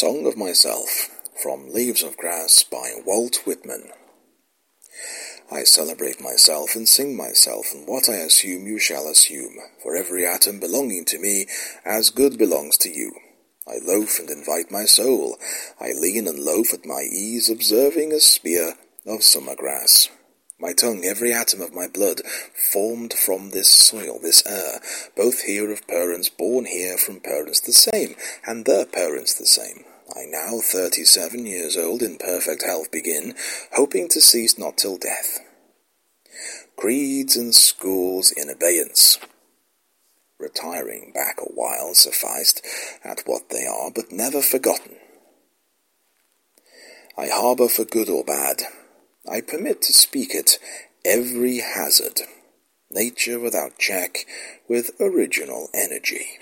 Song of Myself from Leaves of Grass by Walt Whitman. I celebrate myself and sing myself, and what I assume you shall assume, for every atom belonging to me as good belongs to you. I loaf and invite my soul, I lean and loaf at my ease, observing a spear of summer grass. My tongue, every atom of my blood, formed from this soil, this air, both here of parents born here from parents the same, and their parents the same. I now thirty-seven years old in perfect health begin, hoping to cease not till death. Creeds and schools in abeyance. Retiring back a while sufficed at what they are, but never forgotten. I harbour for good or bad, I permit to speak it every hazard, nature without check, with original energy.